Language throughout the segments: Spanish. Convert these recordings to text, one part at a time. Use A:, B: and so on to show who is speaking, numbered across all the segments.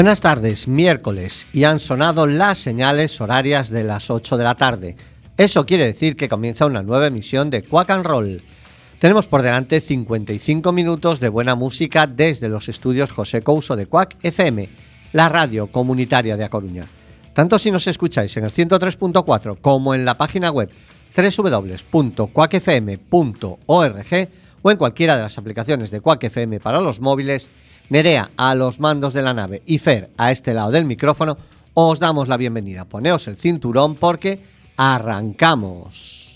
A: Buenas tardes, miércoles, y han sonado las señales horarias de las 8 de la tarde. Eso quiere decir que comienza una nueva emisión de Quack and Roll. Tenemos por delante 55 minutos de buena música desde los estudios José Couso de Quack FM, la radio comunitaria de A Coruña. Tanto si nos escucháis en el 103.4 como en la página web www.quackfm.org o en cualquiera de las aplicaciones de Quack FM para los móviles, Nerea a los mandos de la nave y Fer a este lado del micrófono, os damos la bienvenida. Poneos el cinturón porque arrancamos.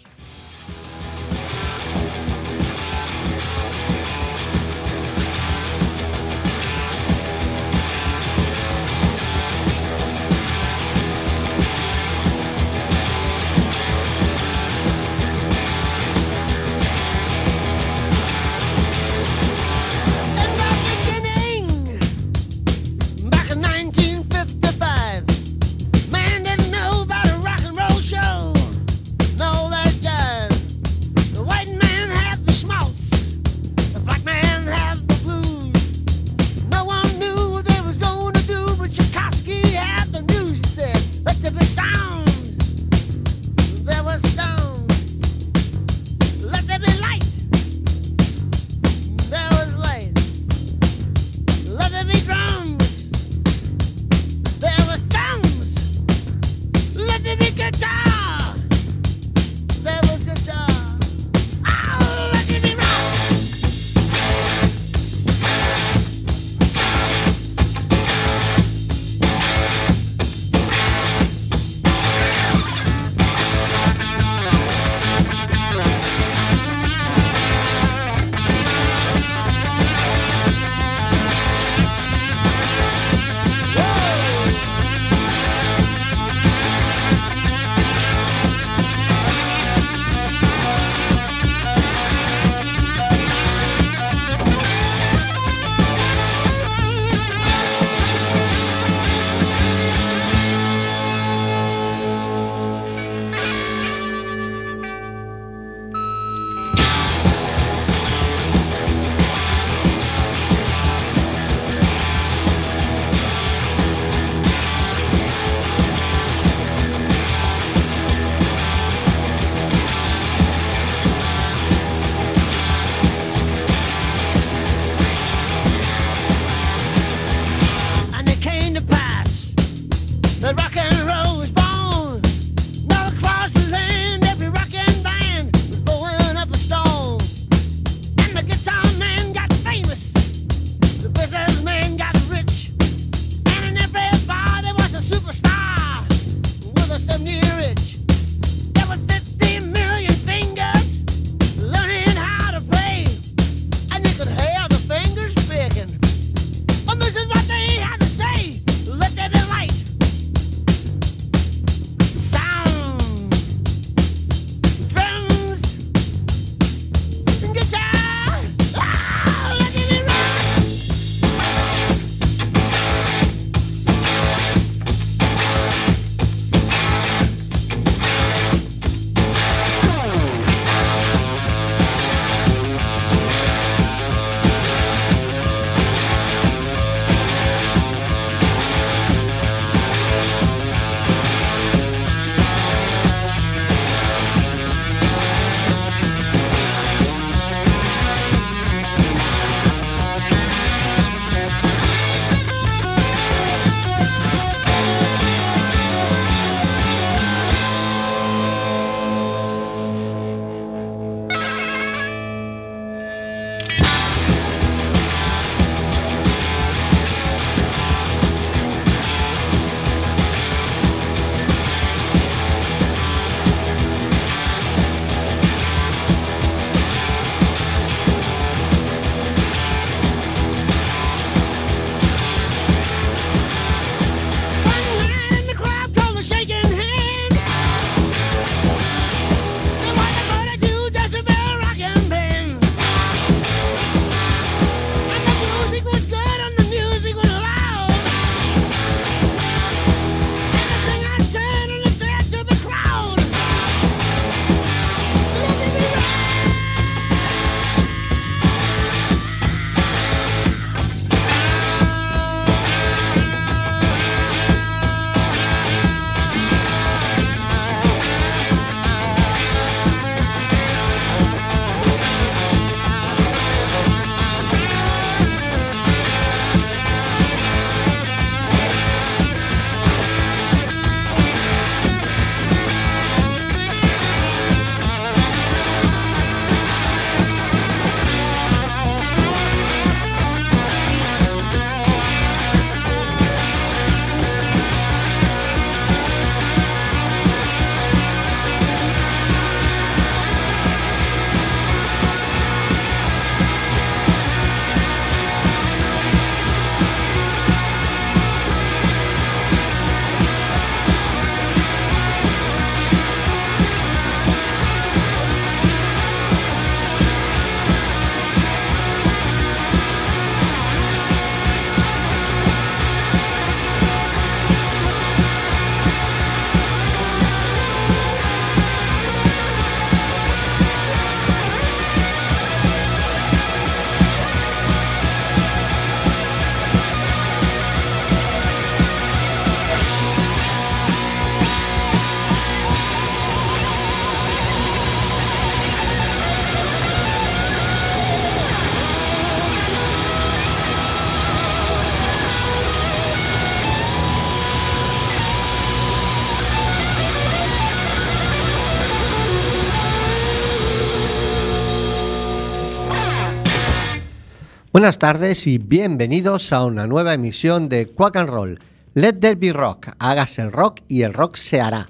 A: Buenas tardes y bienvenidos a una nueva emisión de Quack and Roll. Let there be rock, hágase el rock y el rock se hará.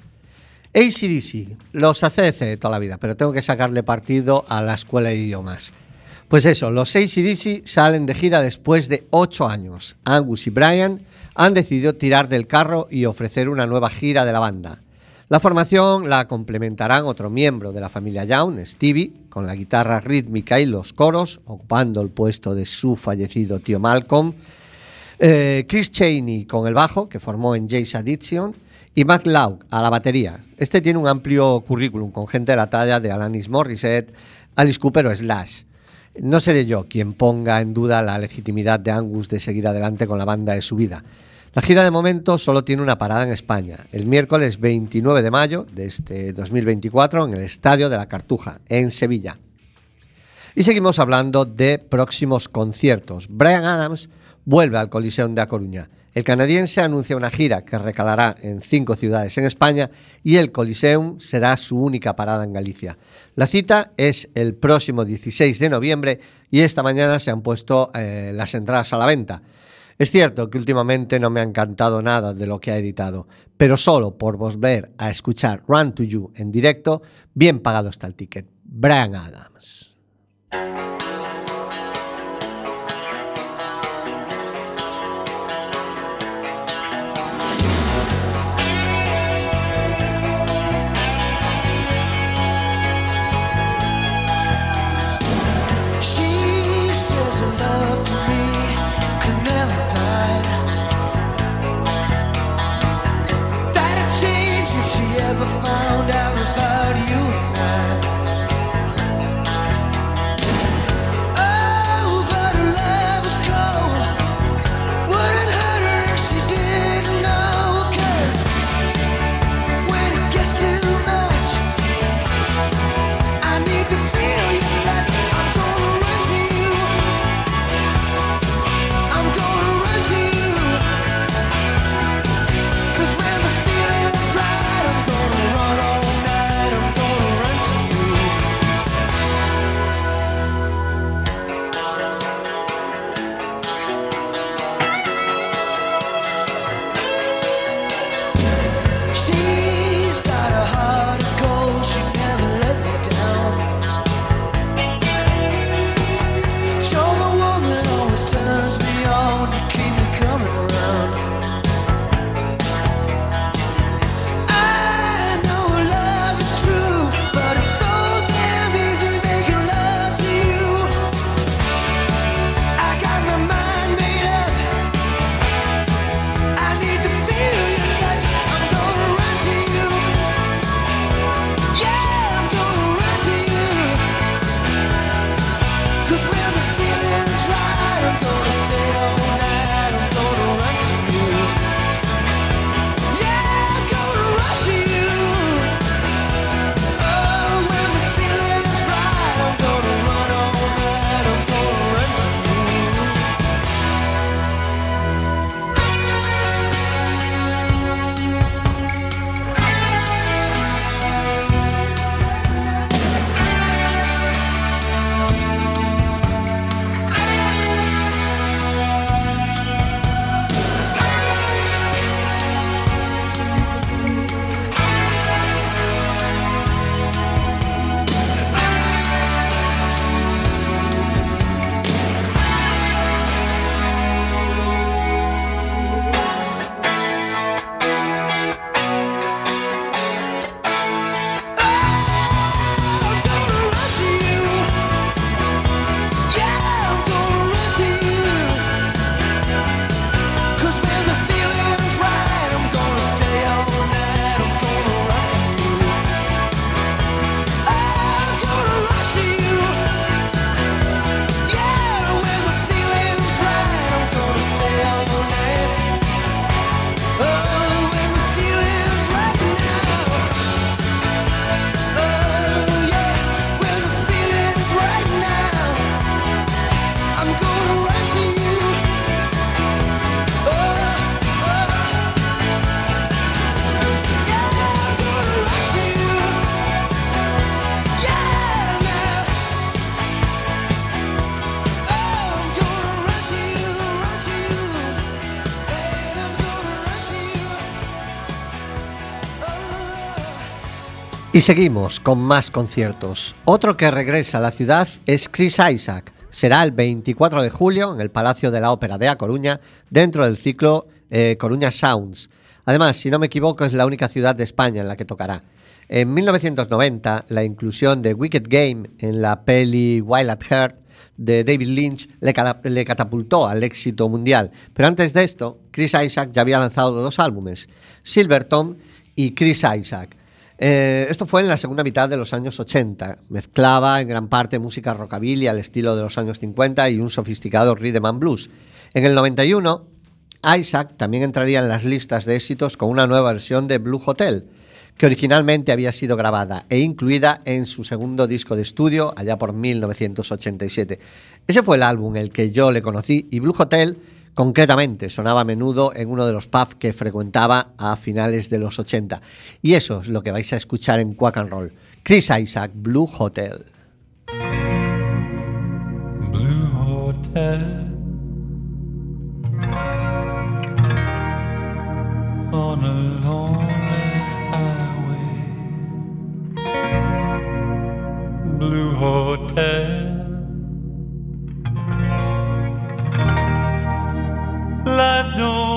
A: ACDC, los ACDC de toda la vida, pero tengo que sacarle partido a la escuela de idiomas. Pues eso, los ACDC salen de gira después de 8 años. Angus y Brian han decidido tirar del carro y ofrecer una nueva gira de la banda. La formación la complementarán otro miembro de la familia Young, Stevie, con la guitarra rítmica y los coros, ocupando el puesto de su fallecido tío Malcolm. Eh, Chris Cheney con el bajo, que formó en Jay's Addiction, y Matt Laug a la batería. Este tiene un amplio currículum con gente de la talla de Alanis Morissette, Alice Cooper o Slash. No seré yo quien ponga en duda la legitimidad de Angus de seguir adelante con la banda de su vida. La gira de momento solo tiene una parada en España, el miércoles 29 de mayo de este 2024 en el Estadio de la Cartuja, en Sevilla. Y seguimos hablando de próximos conciertos. Brian Adams vuelve al Coliseum de A Coruña. El canadiense anuncia una gira que recalará en cinco ciudades en España y el Coliseum será su única parada en Galicia. La cita es el próximo 16 de noviembre y esta mañana se han puesto eh, las entradas a la venta. Es cierto que últimamente no me ha encantado nada de lo que ha editado, pero solo por volver a escuchar Run to You en directo, bien pagado está el ticket. Brian Adams. Seguimos con más conciertos. Otro que regresa a la ciudad es Chris Isaac. Será el 24 de julio en el Palacio de la Ópera de A Coruña, dentro del ciclo eh, Coruña Sounds. Además, si no me equivoco, es la única ciudad de España en la que tocará. En 1990, la inclusión de Wicked Game en la peli Wild at Heart de David Lynch le, catapultó al éxito mundial. Pero antes de esto, Chris Isaac ya había lanzado dos álbumes, Silverton y Chris Isaac. Eh, esto fue en la segunda mitad de los años 80. Mezclaba en gran parte música rockabilly al estilo de los años 50 y un sofisticado rhythm and blues. En el 91, Isaac también entraría en las listas de éxitos con una nueva versión de Blue Hotel, que originalmente había sido grabada e incluida en su segundo disco de estudio allá por 1987. Ese fue el álbum el que yo le conocí y Blue Hotel Concretamente, sonaba a menudo en uno de los pubs que frecuentaba a finales de los 80. Y eso es lo que vais a escuchar en Quack and Roll. Chris Isaac, Blue Hotel. Blue Hotel. On a highway. Blue Hotel. Life don't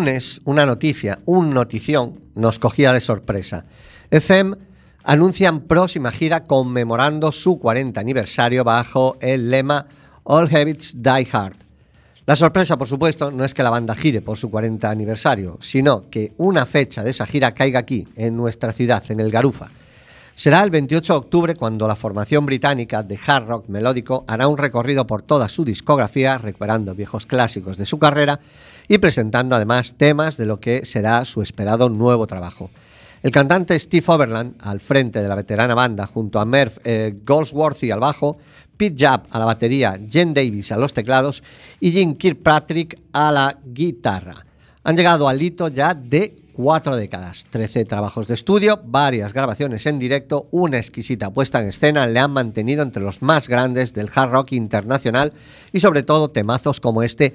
A: lunes, una noticia, un notición, nos cogía de sorpresa. FM anuncian próxima gira conmemorando su 40 aniversario bajo el lema All Habits Die Hard. La sorpresa, por supuesto, no es que la banda gire por su 40 aniversario, sino que una fecha de esa gira caiga aquí, en nuestra ciudad, en el Garufa. Será el 28 de octubre cuando la formación británica de hard rock melódico hará un recorrido por toda su discografía, recuperando viejos clásicos de su carrera y presentando además temas de lo que será su esperado nuevo trabajo. El cantante Steve Overland, al frente de la veterana banda, junto a Merv eh, Goldsworthy al bajo, Pete Jubb a la batería, Jen Davis a los teclados y Jim Kirkpatrick a la guitarra. Han llegado al hito ya de
B: cuatro décadas, 13 trabajos de estudio, varias grabaciones en directo, una exquisita puesta en escena le han mantenido entre los más grandes del hard rock internacional y sobre todo temazos como este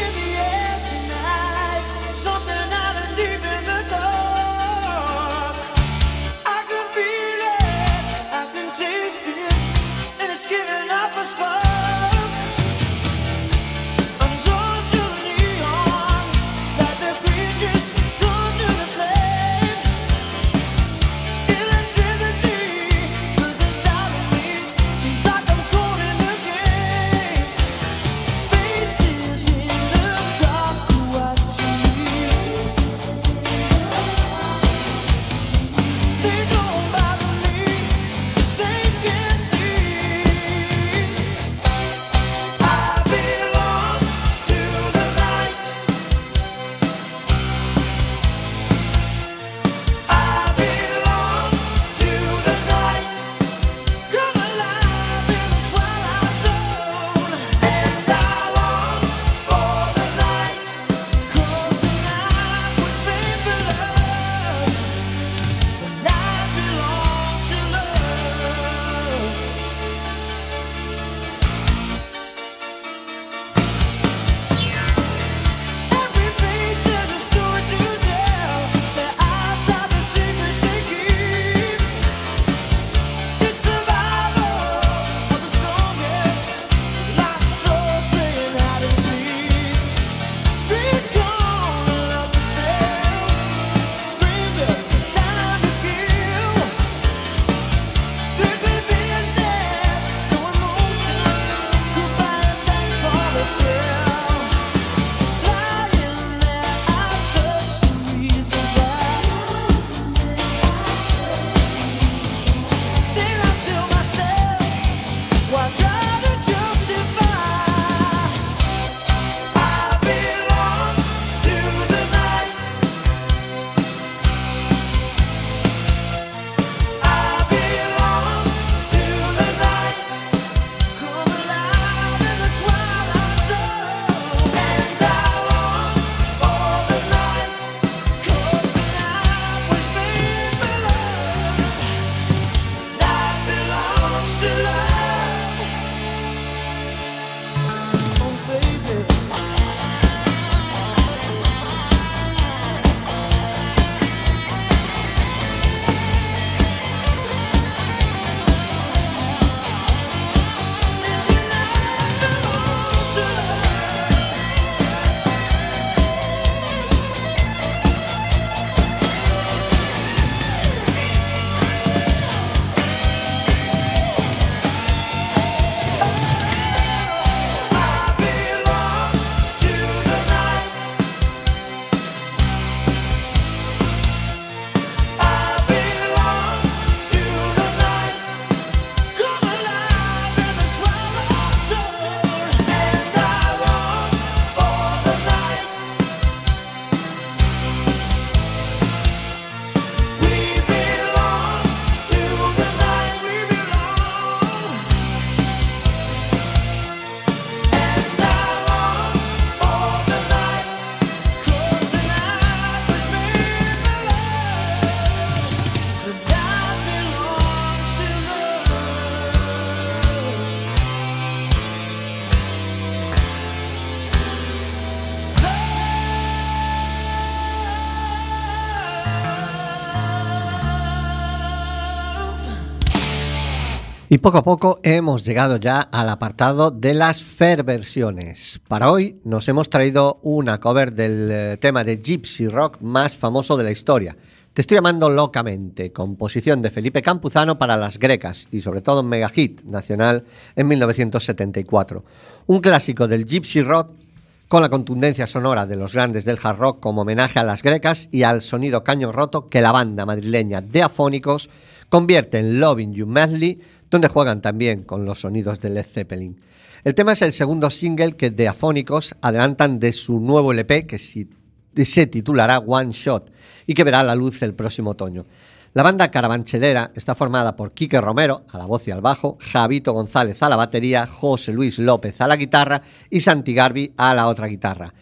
B: Y poco a poco hemos llegado ya al apartado de las fair versiones. Para hoy nos hemos traído una cover del eh, tema de Gypsy Rock más famoso de la historia. Te estoy llamando locamente, composición de Felipe Campuzano para las grecas y sobre todo mega hit nacional en 1974. Un clásico del Gypsy Rock con la contundencia sonora de los grandes del hard rock como homenaje a las grecas y al sonido caño roto que la banda madrileña de Afónicos convierte en Loving You Madly
A: donde juegan también con los sonidos de Led Zeppelin. El tema es el segundo single que The Afónicos adelantan de su nuevo LP que se titulará One Shot y que verá la luz el próximo otoño. La banda carabanchedera está formada por Quique Romero a la voz y al bajo, Javito González a la batería, José Luis López a la guitarra y Santi Garbi a la otra guitarra.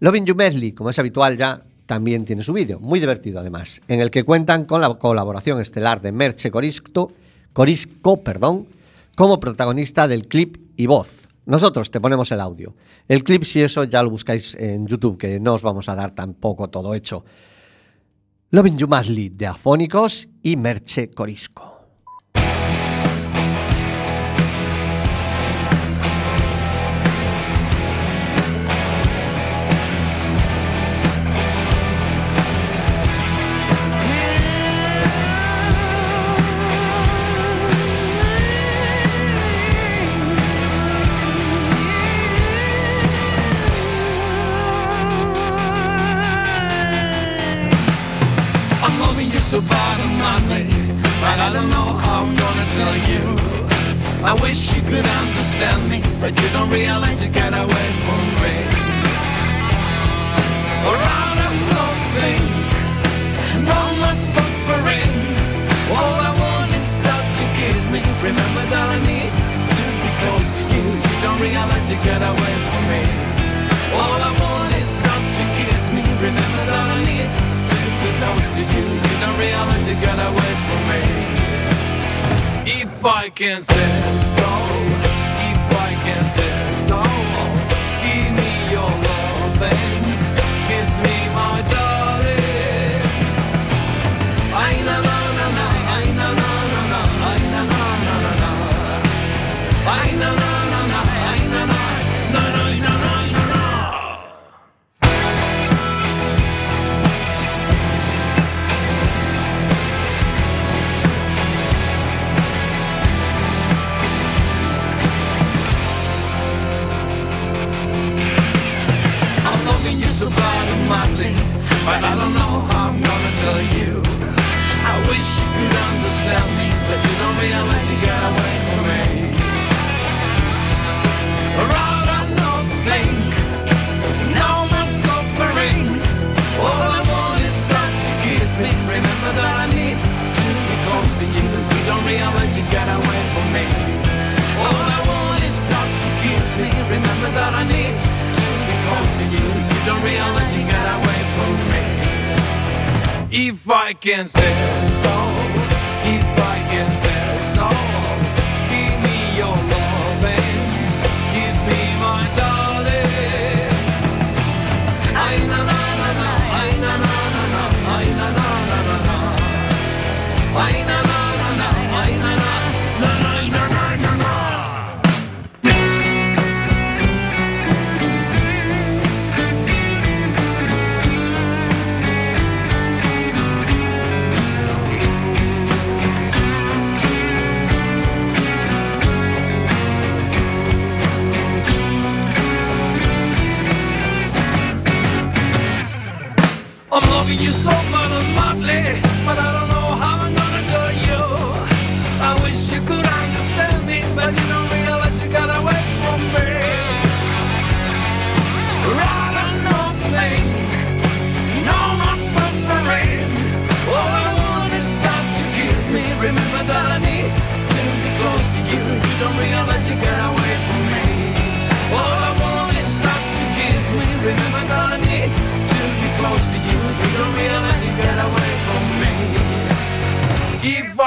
A: Loving You como es habitual ya, también tiene su vídeo, muy divertido además, en el que cuentan con la colaboración estelar de Merche Corisco, Corisco perdón, como protagonista del clip y voz. Nosotros te ponemos el audio. El clip, si eso, ya lo buscáis en YouTube, que no os vamos a dar tampoco todo hecho. Loving You Madly de Afónicos y Merche Corisco.
C: Tell you. I wish you could understand me, but you don't realize you get away from me. Or I don't know think, no more suffering. All I want is that you kiss me. Remember that I need to be close to you. You don't realize you get away from me. All I want is that you kiss me. Remember that I need to be close to you. You don't realize you got away from me. If I can say You away from me. If I can say so,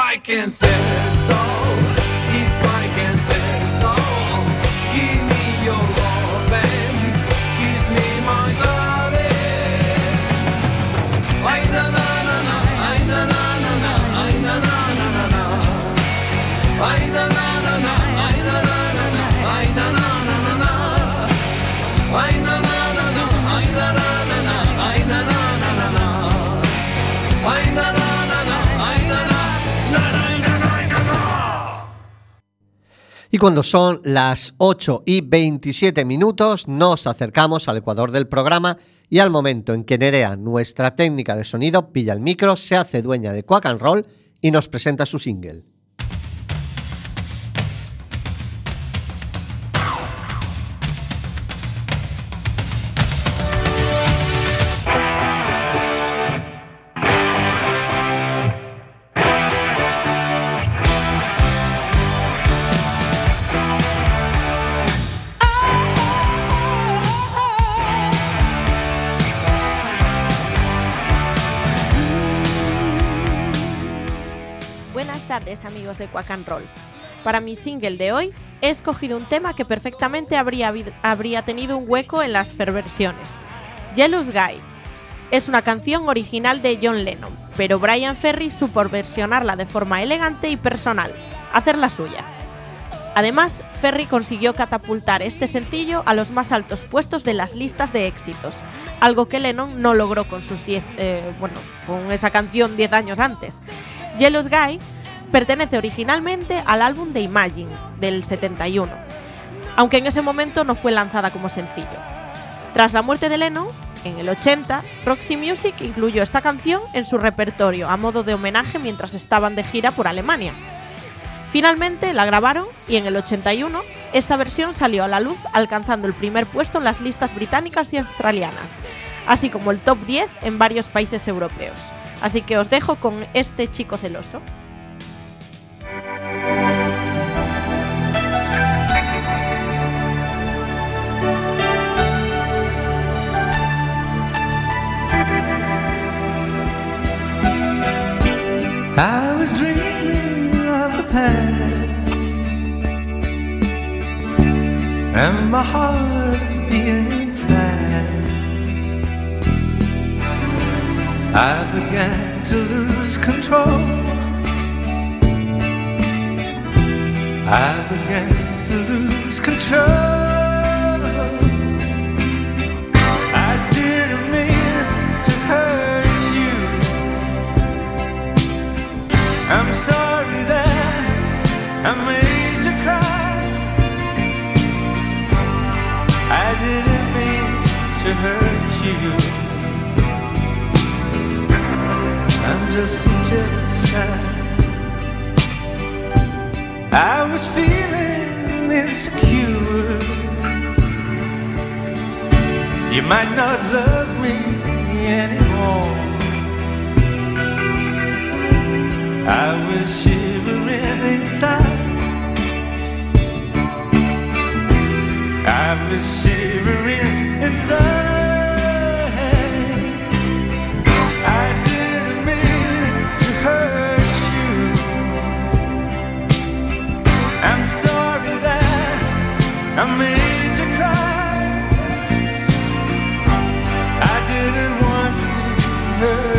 C: I can say
A: cuando son las 8 y 27 minutos, nos acercamos al ecuador del programa y al momento en que Nerea, nuestra técnica de sonido, pilla el micro, se hace dueña de Quack and Roll y nos presenta su single.
D: Quack and Roll. Para mi single de hoy, he escogido un tema que perfectamente habría, habría tenido un hueco en las versiones. Jealous Guy. Es una canción original de John Lennon, pero Brian Ferry supo versionarla de forma elegante y personal, hacerla suya. Además, Ferry consiguió catapultar este sencillo a los más altos puestos de las listas de éxitos, algo que Lennon no logró con sus 10, eh, bueno, con esa canción 10 años antes. Jealous Guy pertenece originalmente al álbum de Imagine del 71, aunque en ese momento no fue lanzada como sencillo. Tras la muerte de Lennon, en el 80, Roxy Music incluyó esta canción en su repertorio a modo de homenaje mientras estaban de gira por Alemania. Finalmente la grabaron y en el 81 esta versión salió a la luz alcanzando el primer puesto en las listas británicas y australianas, así como el top 10 en varios países europeos. Así que os dejo con este chico celoso.
E: And my heart being fast. I began to lose control. I began to lose control. I didn't mean to hurt you. I'm sorry that I made didn't mean to hurt you. I'm just guy. I was feeling insecure. You might not love me anymore. I was shivering inside. I've been shivering inside. I made you cry. I didn't want to hurt.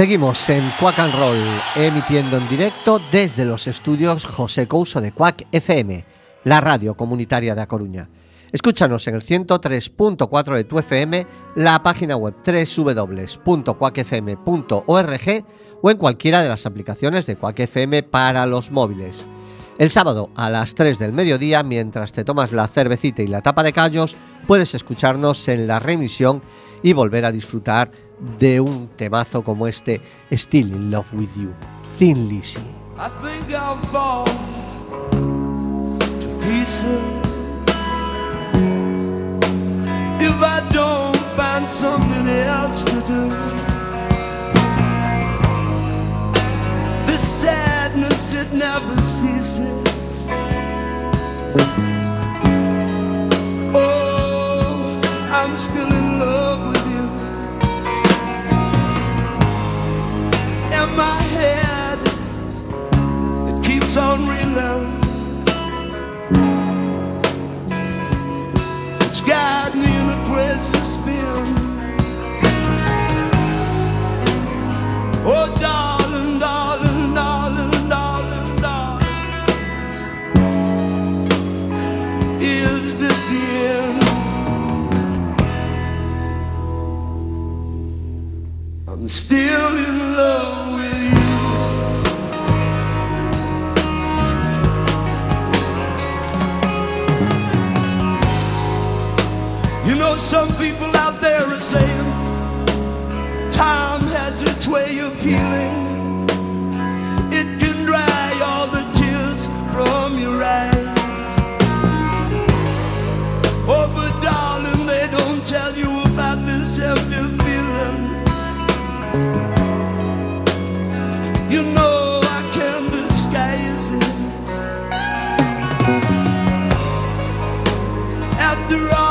A: Seguimos en Quack and Roll, emitiendo en directo desde los estudios José Couso de Quack FM, la radio comunitaria de A Coruña. Escúchanos en el 103.4 de tu FM, la página web www.quackfm.org o en cualquiera de las aplicaciones de Quack FM para los móviles. El sábado a las 3 del mediodía, mientras te tomas la cervecita y la tapa de callos, puedes escucharnos en la remisión y volver a disfrutar de un temazo como este Still in Love with You, Thin Lizzy.
B: If I don't find something else to do. Sadness, it never ceases. I'm still in love with you. And my head it keeps on reeling. Still in love with you. You know, some people out there are saying time has its way of healing. It can dry all the tears from your eyes. Oh, but darling, they don't tell you about this empty After all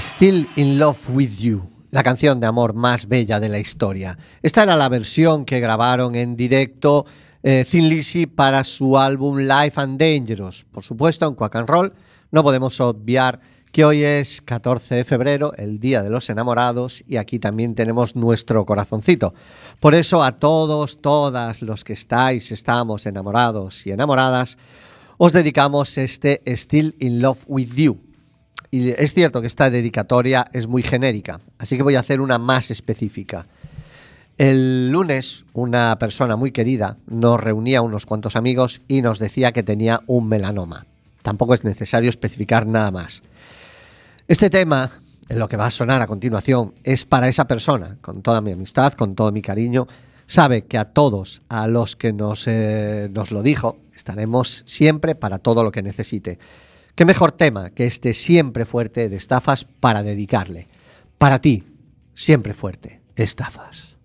B: Still in Love with You,
A: la canción de amor más bella de la historia. Esta era la versión que grabaron en directo eh, Thin Lizzy para su álbum Life and Dangerous. Por supuesto, en Quack and Roll no podemos obviar que hoy es 14 de febrero, el Día de los Enamorados, y aquí también tenemos nuestro corazoncito. Por eso a todos, todas los que estáis, estamos enamorados y enamoradas, os dedicamos este Still in Love with You. Y es cierto que esta dedicatoria es muy genérica, así que voy a hacer una más específica. El lunes una persona muy querida nos reunía unos cuantos amigos y nos decía que tenía un melanoma. Tampoco es necesario especificar nada más. Este tema, en lo que va a sonar a continuación, es para esa persona, con toda mi amistad, con todo mi cariño. Sabe que a todos, a los que nos, eh, nos lo dijo, estaremos siempre para todo lo que necesite. ¿Qué mejor tema que este siempre fuerte de estafas para dedicarle? Para ti, siempre fuerte, estafas.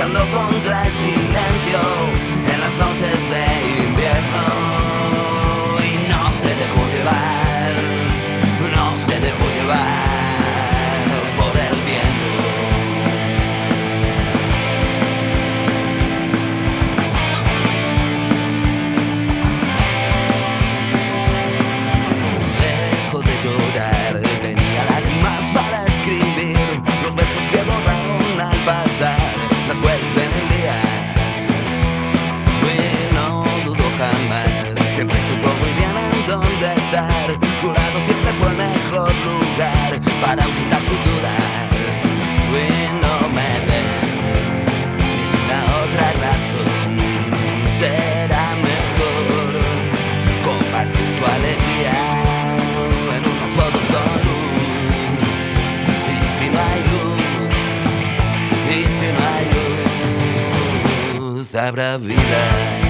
F: telephone Para evitar sus dudas Bueno, me ven Ninguna outra razão Será melhor, Compartir tu alegria em unas fotos con luz. Y si no hay luz e se não há luz Habrá vida.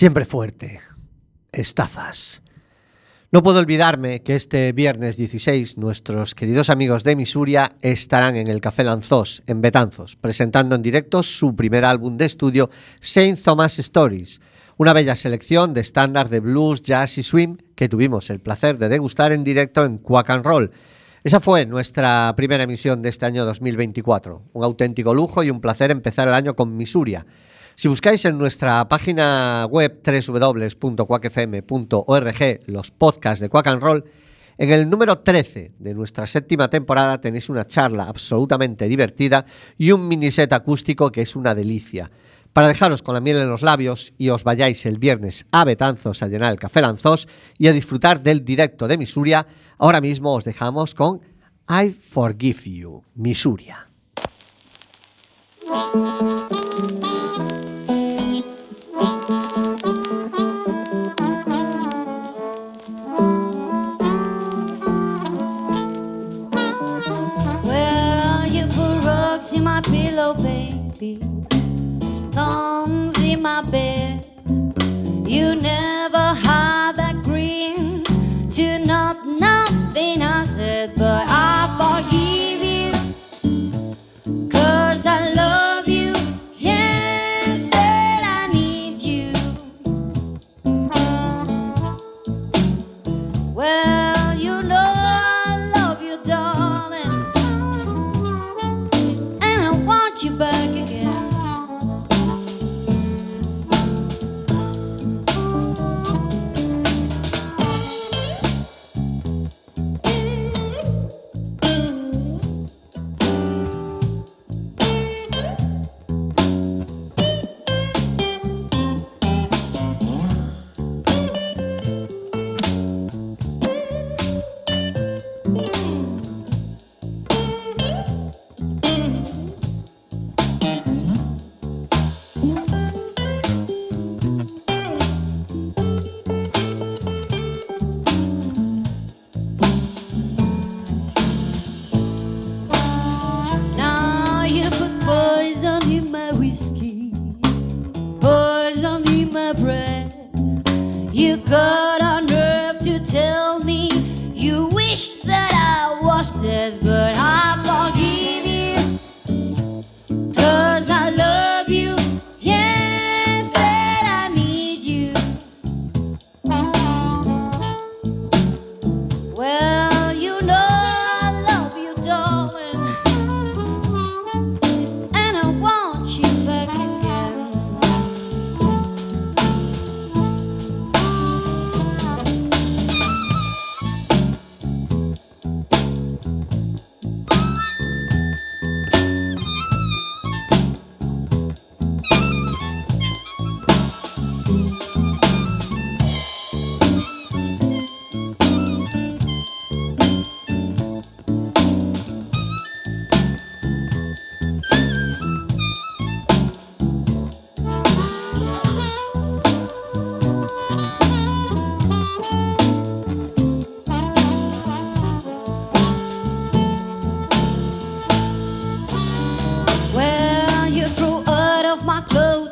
F: Siempre fuerte.
A: Estafas. No puedo olvidarme que este viernes 16 nuestros queridos amigos de Misuria estarán en el Café Lanzós, en Betanzos, presentando en directo su primer álbum de estudio, Saint Thomas Stories, una bella selección de estándar de blues, jazz y swing que tuvimos el placer de degustar en directo en Quack and Roll. Esa fue nuestra primera emisión de este año 2024. Un auténtico lujo y un placer empezar el año con Misuria. Si buscáis en nuestra página web www.quackfm.org los podcasts de Quack and Roll, en el número 13 de nuestra séptima temporada tenéis una charla absolutamente divertida y un mini set acústico que es una delicia. Para dejaros con la miel en los labios y os vayáis el viernes a Betanzos a llenar el Café Lanzós y a disfrutar del directo de Misuria, ahora mismo os dejamos con I Forgive You, Misuria.
G: Baby. Stones in my bed. You never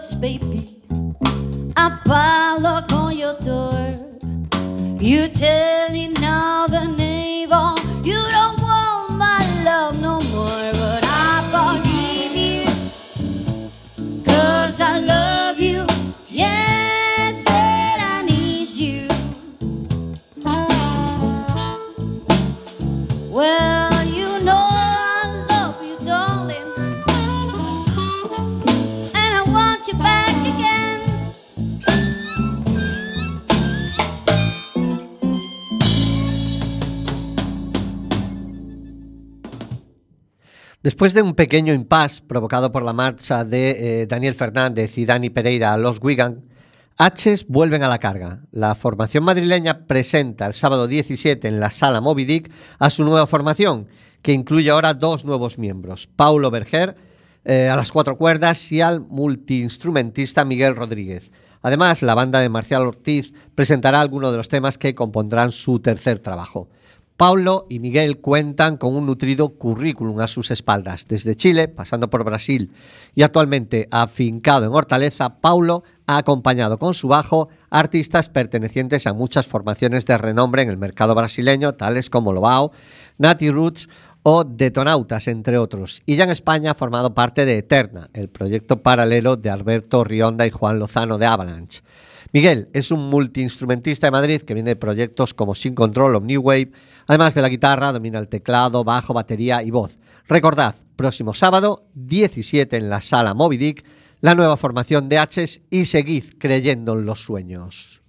G: words, baby. I pile lock on your door. You tell
A: Después de un pequeño impasse provocado por la marcha de eh, Daniel Fernández y Dani Pereira a los Wigan, H's vuelven a la carga. La formación madrileña presenta el sábado 17 en la sala Moby Dick a su nueva formación, que incluye ahora dos nuevos miembros, Paulo Berger eh, a las cuatro cuerdas y al multiinstrumentista Miguel Rodríguez. Además, la banda de Marcial Ortiz presentará algunos de los temas que compondrán su tercer trabajo. Paulo y Miguel cuentan con un nutrido currículum a sus espaldas. Desde Chile, pasando por Brasil y actualmente afincado en Hortaleza, Paulo ha acompañado con su bajo artistas pertenecientes a muchas formaciones de renombre en el mercado brasileño, tales como Lobao, Nati Roots o Detonautas, entre otros. Y ya en España ha formado parte de Eterna, el proyecto paralelo de Alberto Rionda y Juan Lozano de Avalanche. Miguel es un multiinstrumentista de Madrid que viene de proyectos como Sin Control o New Wave. Además de la guitarra, domina el teclado, bajo, batería y voz. Recordad, próximo sábado, 17 en la sala Moby Dick, la nueva formación de H's y seguid creyendo en los sueños.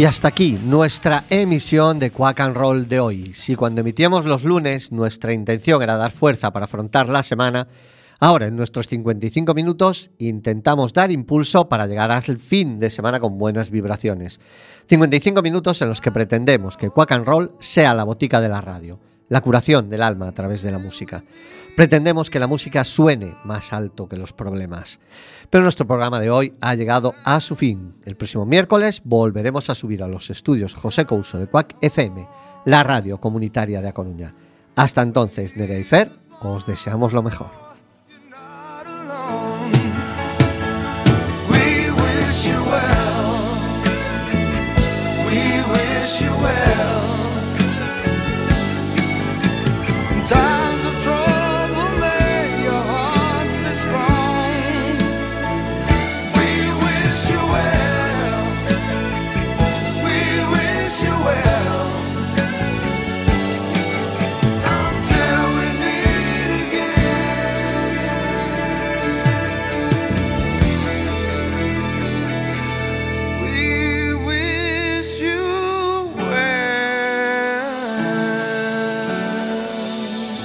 A: Y hasta aquí nuestra emisión de Quack and Roll de hoy. Si cuando emitíamos los lunes nuestra intención era dar fuerza para afrontar la semana, ahora en nuestros 55 minutos intentamos dar impulso para llegar al fin de semana con buenas vibraciones. 55 minutos en los que pretendemos que Quack and Roll sea la botica de la radio, la curación del alma a través de la música. Pretendemos que la música suene más alto que los problemas. Pero nuestro programa de hoy ha llegado a su fin. El próximo miércoles volveremos a subir a los estudios José Couso de Cuac FM, la radio comunitaria de A Coruña. Hasta entonces, Nerea os deseamos lo mejor.
B: time